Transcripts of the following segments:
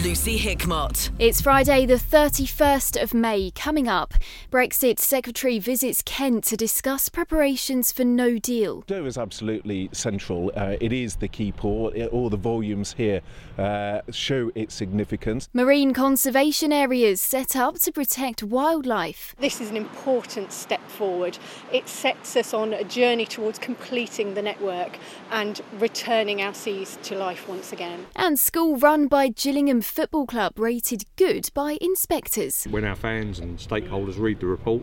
Lucy Hickmott. It's Friday, the 31st of May. Coming up, Brexit Secretary visits Kent to discuss preparations for no deal. Dover is absolutely central. Uh, it is the key port. It, all the volumes here uh, show its significance. Marine conservation areas set up to protect wildlife. This is an important step forward. It sets us on a journey towards completing the network and returning our seas to life once again. And school run by Gillingham Football Club rated good by inspectors. When our fans and stakeholders read the report,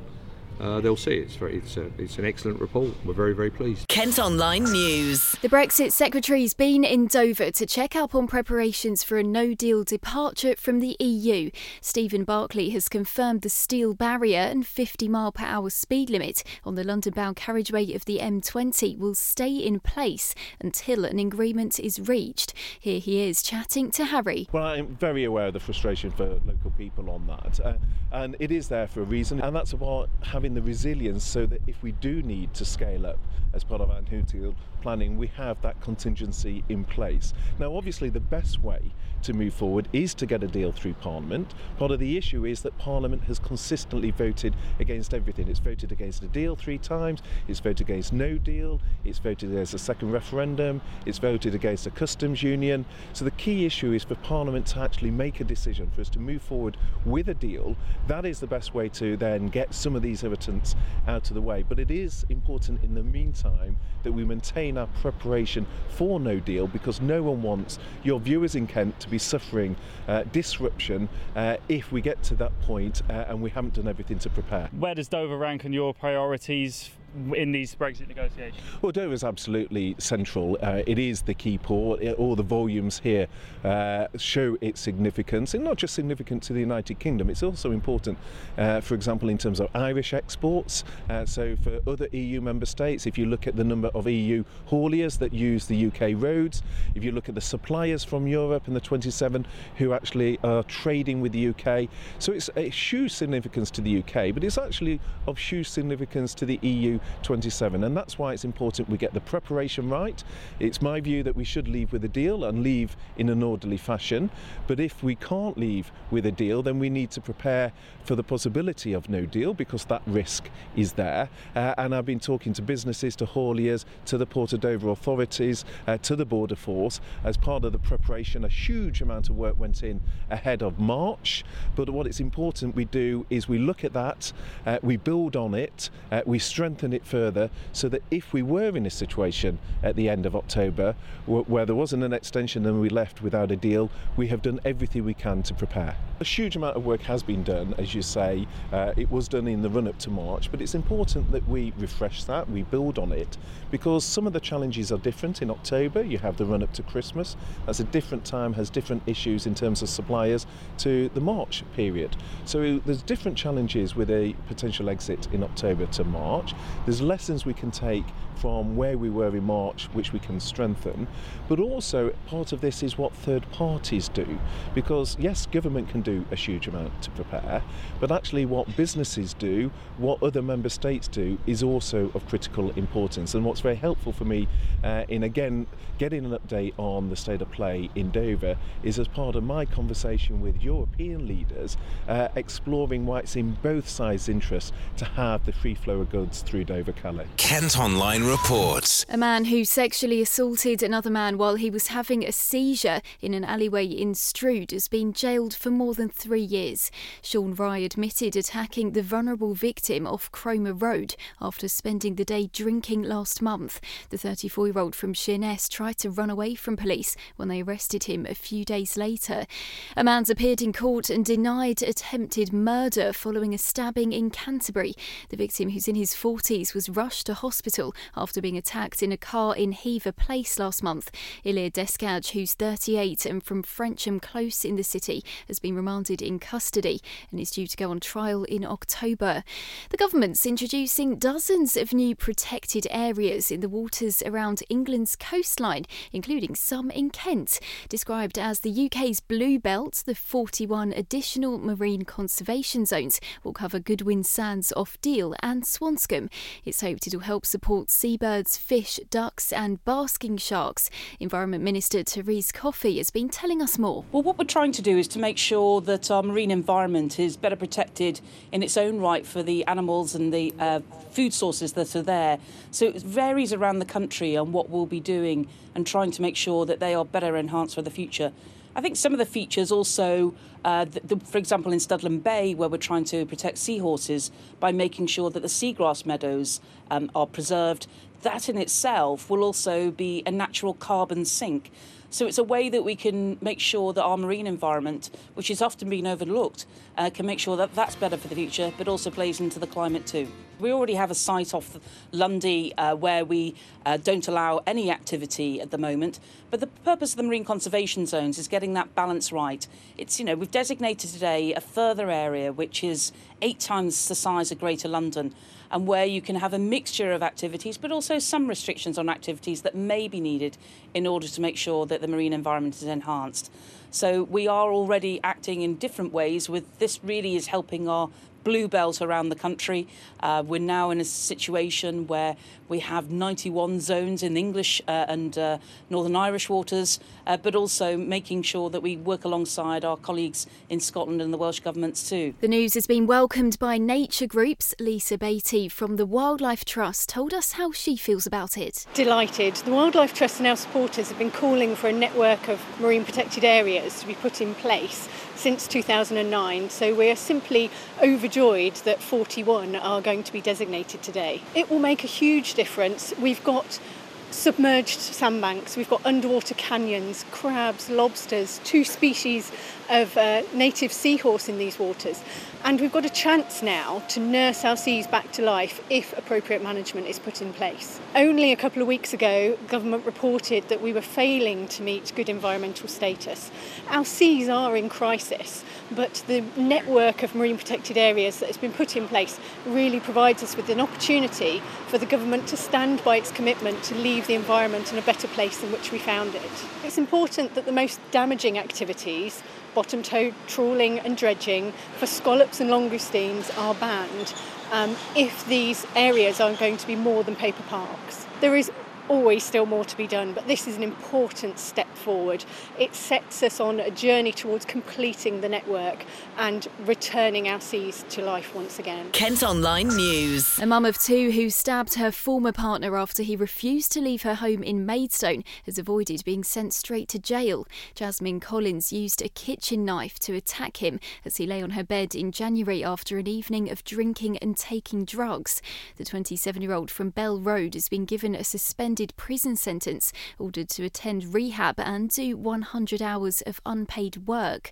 uh, they'll see it's very, it's, a, it's an excellent report. We're very very pleased. Kent Online News. The Brexit Secretary's been in Dover to check up on preparations for a no deal departure from the EU. Stephen Barclay has confirmed the steel barrier and 50 mile per hour speed limit on the London bound carriageway of the M20 will stay in place until an agreement is reached. Here he is chatting to Harry. Well, I'm very aware of the frustration for local people on that, uh, and it is there for a reason, and that's about having the resilience so that if we do need to scale up as part of our deal planning, we have that contingency in place. Now, obviously, the best way to move forward is to get a deal through Parliament. Part of the issue is that Parliament has consistently voted against everything. It's voted against a deal three times, it's voted against no deal, it's voted against a second referendum, it's voted against a customs union. So the key issue is for Parliament to actually make a decision, for us to move forward with a deal. That is the best way to then get some of these irritants out of the way. But it is important in the meantime that we maintain our preparation for no deal because no one wants your viewers in Kent to be suffering uh, disruption uh, if we get to that point uh, and we haven't done everything to prepare. Where does Dover rank on your priorities in these Brexit negotiations? Well, Dover is absolutely central. Uh, it is the key port. It, all the volumes here uh, show its significance, and not just significant to the United Kingdom. It's also important, uh, for example, in terms of Irish exports. Uh, so, for other EU member states, if you look at the number of EU hauliers that use the UK roads, if you look at the suppliers from Europe and the 27 who actually are trading with the UK, so it's a huge significance to the UK, but it's actually of huge significance to the EU 27 and that's why it's important we get the preparation right. It's my view that we should leave with a deal and leave in an orderly fashion. But if we can't leave with a deal then we need to prepare for the possibility of no deal because that risk is there. Uh, and I've been talking to businesses to hauliers to the Port of Dover authorities uh, to the border force as part of the preparation. A huge amount of work went in ahead of March. But what it's important we do is we look at that uh, we build on it uh, we strengthen it further so that if we were in a situation at the end of October where there wasn't an extension and we left without a deal, we have done everything we can to prepare. A huge amount of work has been done, as you say. Uh, it was done in the run up to March, but it's important that we refresh that, we build on it, because some of the challenges are different. In October, you have the run up to Christmas. That's a different time, has different issues in terms of suppliers to the March period. So there's different challenges with a potential exit in October to March. There's lessons we can take from where we were in March, which we can strengthen, but also part of this is what third parties do. Because, yes, government can do a huge amount to prepare, but actually, what businesses do, what other member states do, is also of critical importance. And what's very helpful for me uh, in again getting an update on the state of play in Dover is as part of my conversation with European leaders, uh, exploring why it's in both sides' interests to have the free flow of goods through Dover Calais. Kent Online reports. A man who sexually assaulted another man while he was having a seizure in an alleyway in Strood has been jailed for more than three years. Sean Rye admitted attacking the vulnerable victim off Cromer Road after spending the day drinking last month. The 34 year old from Sheerness tried to run away from police when they arrested him a few days later. A man's appeared in court and denied attempted murder following a stabbing in Canterbury. The victim, who's in his 40s, was rushed to hospital after being attacked in a car in Hever Place last month. Ilir Deskaj, who's 38 and from Frensham Close in the city, has been remanded in custody and is due to go on trial in October. The government's introducing dozens of new protected areas in the waters around England's coastline, including some in Kent. Described as the UK's Blue Belt, the 41 additional marine conservation zones will cover Goodwin Sands off Deal and Swanscombe. It's hoped it'll help support seabirds, fish, ducks, and basking sharks. Environment Minister Therese Coffey has been telling us more. Well, what we're trying to do is to make sure that our marine environment is better protected in its own right for the animals and the uh, food sources that are there. So it varies around the country on what we'll be doing and trying to make sure that they are better enhanced for the future. I think some of the features also, uh, the, the, for example, in Studland Bay, where we're trying to protect seahorses by making sure that the seagrass meadows um, are preserved, that in itself will also be a natural carbon sink. So it's a way that we can make sure that our marine environment, which is often being overlooked, uh, can make sure that that's better for the future, but also plays into the climate too. We already have a site off Lundy uh, where we uh, don't allow any activity at the moment, but the purpose of the marine conservation zones is getting that balance right. It's, you know, we've designated today a further area which is eight times the size of Greater London and where you can have a mixture of activities, but also some restrictions on activities that may be needed in order to make sure that the marine environment is enhanced. So we are already acting in different ways with this really is helping our blue belt around the country. Uh, we're now in a situation where we have 91 zones in English uh, and uh, Northern Irish waters, uh, but also making sure that we work alongside our colleagues in Scotland and the Welsh governments too. The news has been welcomed by nature groups. Lissa Batey from the Wildlife Trust told us how she feels about it. Delighted. The Wildlife Trust and our supporters have been calling for a network of marine protected areas to be put in place since 2009, so we are simply overjoyed that 41 are going to be designated today. It will make a huge difference. We've got submerged sandbanks, we've got underwater canyons, crabs, lobsters, two species of uh, native seahorse in these waters. And we've got a chance now to nurse our seas back to life if appropriate management is put in place. Only a couple of weeks ago, government reported that we were failing to meet good environmental status. Our seas are in crisis, but the network of marine protected areas that has been put in place really provides us with an opportunity for the government to stand by its commitment to leave the environment in a better place than which we found it. It's important that the most damaging activities bottom towed trawling and dredging for scallops and langoustines are banned um, if these areas aren't going to be more than paper parks. There is always still more to be done, but this is an important step forward. It sets us on a journey towards completing the network and returning our seas to life once again. Kent Online News. A mum of two who stabbed her former partner after he refused to leave her home in Maidstone has avoided being sent straight to jail. Jasmine Collins used a kitchen knife to attack him as he lay on her bed in January after an evening of drinking and taking drugs. The 27 year old from Bell Road has been given a suspended prison sentence, ordered to attend rehab and do 100 hours of unpaid work.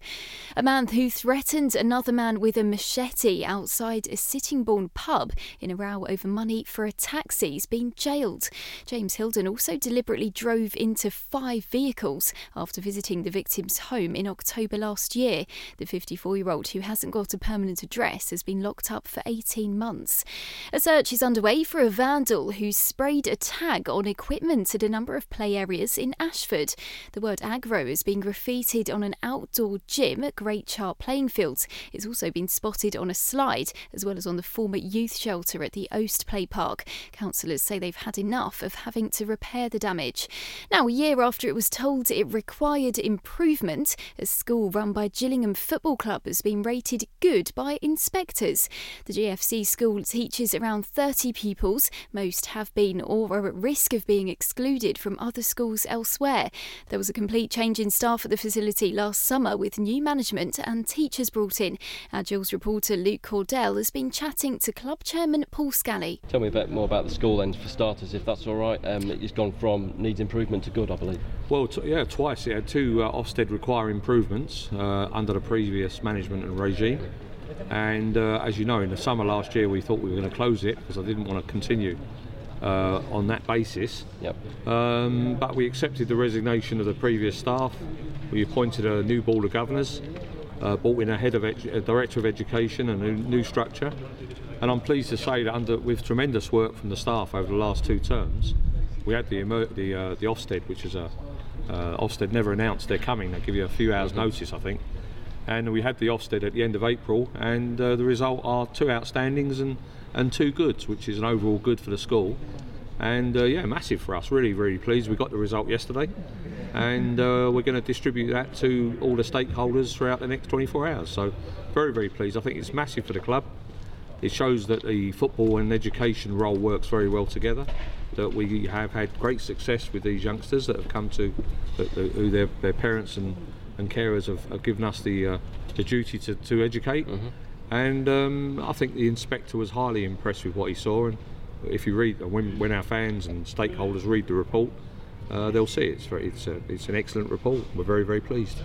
A man who threatened another man with a machete outside a Sittingbourne pub in a row over money for a taxi has been jailed. James Hilden also deliberately drove into five vehicles after visiting the victim's home in October last year. The 54 year old, who hasn't got a permanent address, has been locked up for 18 months. A search is underway for a vandal who sprayed a tag on equipment at a number of play areas in Ashford. The word aggro is being graffitied on an outdoor gym at Great Chart playing fields. It's also been spotted on a slide, as well as on the former youth shelter at the Oast Play Park. Councillors say they've had enough of having to repair the damage. Now, a year after it was told it required improvement, a school run by Gillingham Football Club has been rated good by inspectors. The GFC school teaches around 30 pupils. Most have been or are at risk of being excluded from other schools elsewhere. There was a complete change in staff at the facility last summer with new management and teachers brought in. Our Gills reporter Luke Cordell has been chatting to club chairman Paul Scally. Tell me a bit more about the school then, for starters, if that's all right. Um, it's gone from needs improvement to good, I believe. Well, t- yeah, twice. It had two uh, Ofsted require improvements uh, under the previous management and regime. And uh, as you know, in the summer last year, we thought we were going to close it because I didn't want to continue uh, on that basis. Yep. Um, but we accepted the resignation of the previous staff. We appointed a new board of governors, uh, brought in a head of edu- a director of education and a new structure. And I'm pleased to say that under with tremendous work from the staff over the last two terms, we had the emer- the uh, the Ofsted, which is a uh, Ofsted never announced they're coming. They give you a few hours notice, I think. And we had the Ofsted at the end of April, and uh, the result are two outstandings and and two goods, which is an overall good for the school. And uh, yeah, massive for us. Really, really pleased. We got the result yesterday, and uh, we're going to distribute that to all the stakeholders throughout the next 24 hours. So, very, very pleased. I think it's massive for the club. It shows that the football and education role works very well together. That we have had great success with these youngsters that have come to, who their, their parents and, and carers have, have given us the uh, the duty to, to educate. Mm-hmm. And um, I think the inspector was highly impressed with what he saw. And if you read, when, when our fans and stakeholders read the report, uh, they'll see it's very, it's, a, it's an excellent report. We're very very pleased.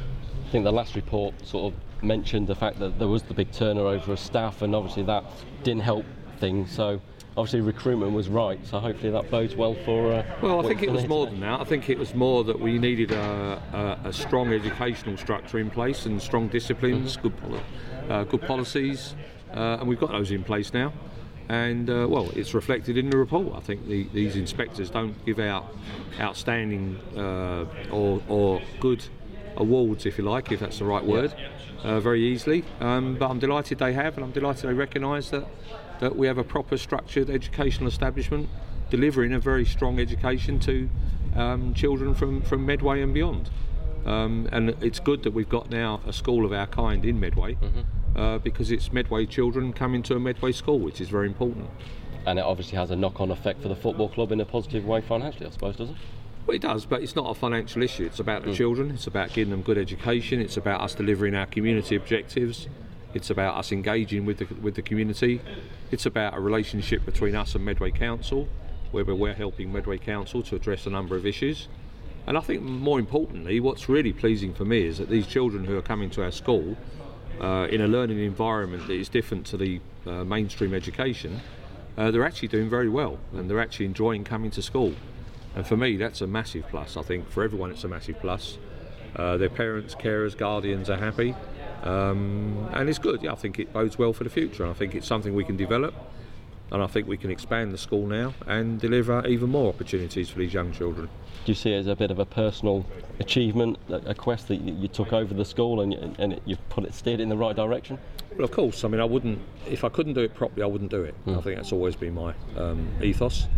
I think the last report sort of mentioned the fact that there was the big turnover of staff, and obviously that didn't help things. So obviously recruitment was right. So hopefully that bodes well for. Uh, well, I think it was more than that. I think it was more that we needed a, a, a strong educational structure in place and strong disciplines, mm-hmm. good, good policies, uh, and we've got those in place now and uh, well, it's reflected in the report. I think the, these inspectors don't give out outstanding uh, or, or, good awards, if you like, if that's the right word, uh, very easily. Um, but I'm delighted they have, and I'm delighted they recognise that that we have a proper structured educational establishment delivering a very strong education to um, children from, from Medway and beyond. Um, and it's good that we've got now a school of our kind in Medway. Mm-hmm uh, because it's Medway children coming to a Medway school, which is very important. And it obviously has a knock-on effect for the football club in a positive way financially, I suppose, does it? Well, it does, but it's not a financial issue. It's about the mm. children. It's about giving them good education. It's about us delivering our community objectives. It's about us engaging with the with the community. It's about a relationship between us and Medway Council, where we're helping Medway Council to address a number of issues. And I think more importantly, what's really pleasing for me is that these children who are coming to our school uh, in a learning environment that is different to the uh, mainstream education, uh, they're actually doing very well and they're actually enjoying coming to school. And for me, that's a massive plus. I think for everyone, it's a massive plus. Uh, their parents, carers, guardians are happy. Um, and it's good. Yeah, I think it bodes well for the future. And I think it's something we can develop and I think we can expand the school now and deliver even more opportunities for these young children. Do you see it as a bit of a personal achievement, a quest that you took over the school and, and you put it steered in the right direction? Well, of course. I mean, I wouldn't if I couldn't do it properly, I wouldn't do it. Mm. I think that's always been my um, ethos.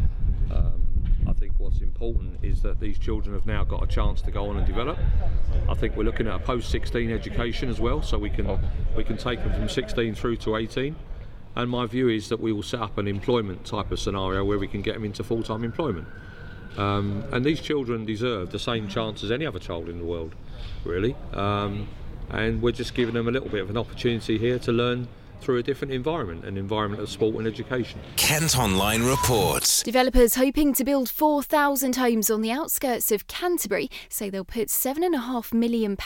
Um, I think what's important is that these children have now got a chance to go on and develop. I think we're looking at a post-16 education as well, so we can we can take them from 16 through to 18. And my view is that we will set up an employment type of scenario where we can get them into full time employment. Um, and these children deserve the same chance as any other child in the world, really. Um, and we're just giving them a little bit of an opportunity here to learn through a different environment, an environment of sport and education. Kent Online reports. Developers hoping to build 4,000 homes on the outskirts of Canterbury say they'll put £7.5 million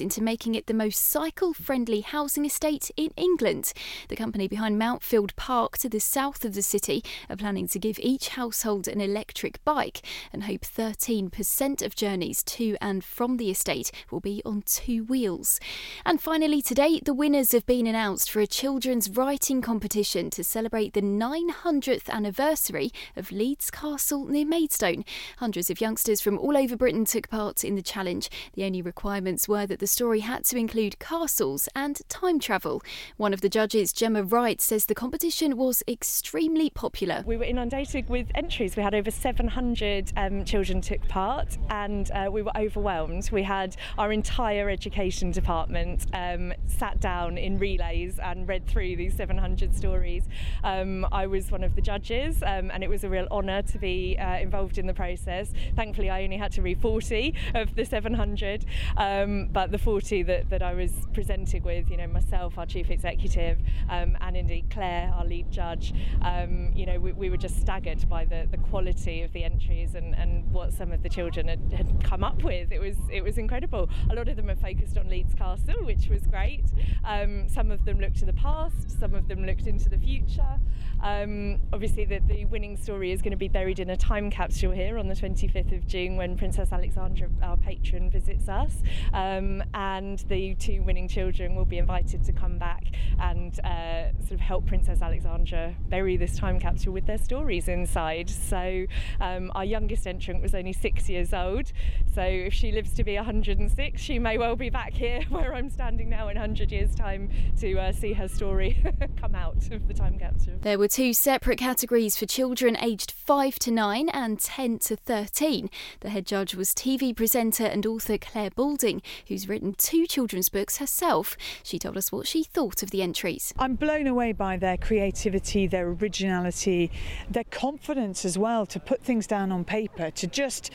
into making it the most cycle friendly housing estate in England. The company behind Mountfield Park to the south of the city are planning to give each household an electric bike and hope 13% of journeys to and from the estate will be on two wheels. And finally, today, the winners have been announced for a children's children's writing competition to celebrate the 900th anniversary of Leeds Castle near Maidstone. Hundreds of youngsters from all over Britain took part in the challenge. The only requirements were that the story had to include castles and time travel. One of the judges, Gemma Wright, says the competition was extremely popular. We were inundated with entries. We had over 700 um, children took part, and uh, we were overwhelmed. We had our entire education department um, sat down in relays and read through these 700 stories. Um, I was one of the judges, um, and it was a real honour to be uh, involved in the process. Thankfully, I only had to read 40 of the 700, um, but the 40 that, that I was presented with, you know, myself, our chief executive, um, and indeed Clare, our lead judge, um, you know, we, we, were just staggered by the, the quality of the entries and, and what some of the children had, had come up with. It was it was incredible. A lot of them are focused on Leeds Castle, which was great. Um, some of them looked to the past past, some of them looked into the future. Um, obviously, the, the, winning story is going to be buried in a time capsule here on the 25th of June when Princess Alexandra, our patron, visits us. Um, and the two winning children will be invited to come back and uh, sort of help Princess Alexandra bury this time capsule with their stories inside. So, um, our youngest entrant was only six years old. So, if she lives to be 106, she may well be back here where I'm standing now in 100 years' time to uh, see her story story come out of the time capsule. There were two separate categories for children aged 5 to 9 and 10 to 13. The head judge was TV presenter and author Clare Balding, who's written two children's books herself. She told us what she thought of the entries. I'm blown away by their creativity, their originality, their confidence as well to put things down on paper, to just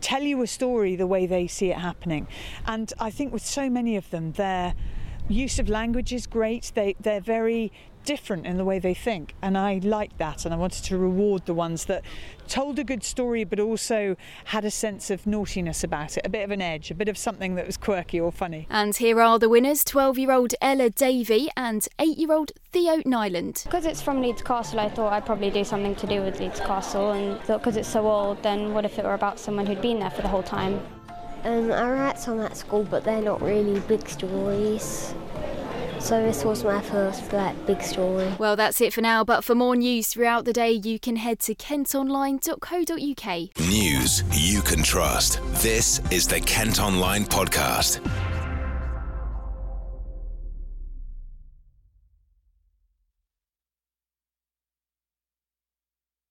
tell you a story the way they see it happening. And I think with so many of them, their use of language is great. They they're very different in the way they think and I like that and I wanted to reward the ones that told a good story but also had a sense of naughtiness about it a bit of an edge a bit of something that was quirky or funny. And here are the winners 12 year old Ella Davey and 8 year old Theo Nyland. Because it's from Leeds Castle I thought I'd probably do something to do with Leeds Castle and thought because it's so old then what if it were about someone who'd been there for the whole time um, I write some at school but they're not really big stories so this was my first like big story. Well, that's it for now. But for more news throughout the day, you can head to kentonline.co.uk. News you can trust. This is the Kent Online Podcast.